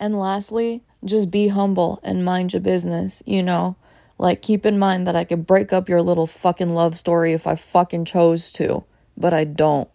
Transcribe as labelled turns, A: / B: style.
A: And lastly, just be humble and mind your business, you know? Like, keep in mind that I could break up your little fucking love story if I fucking chose to, but I don't.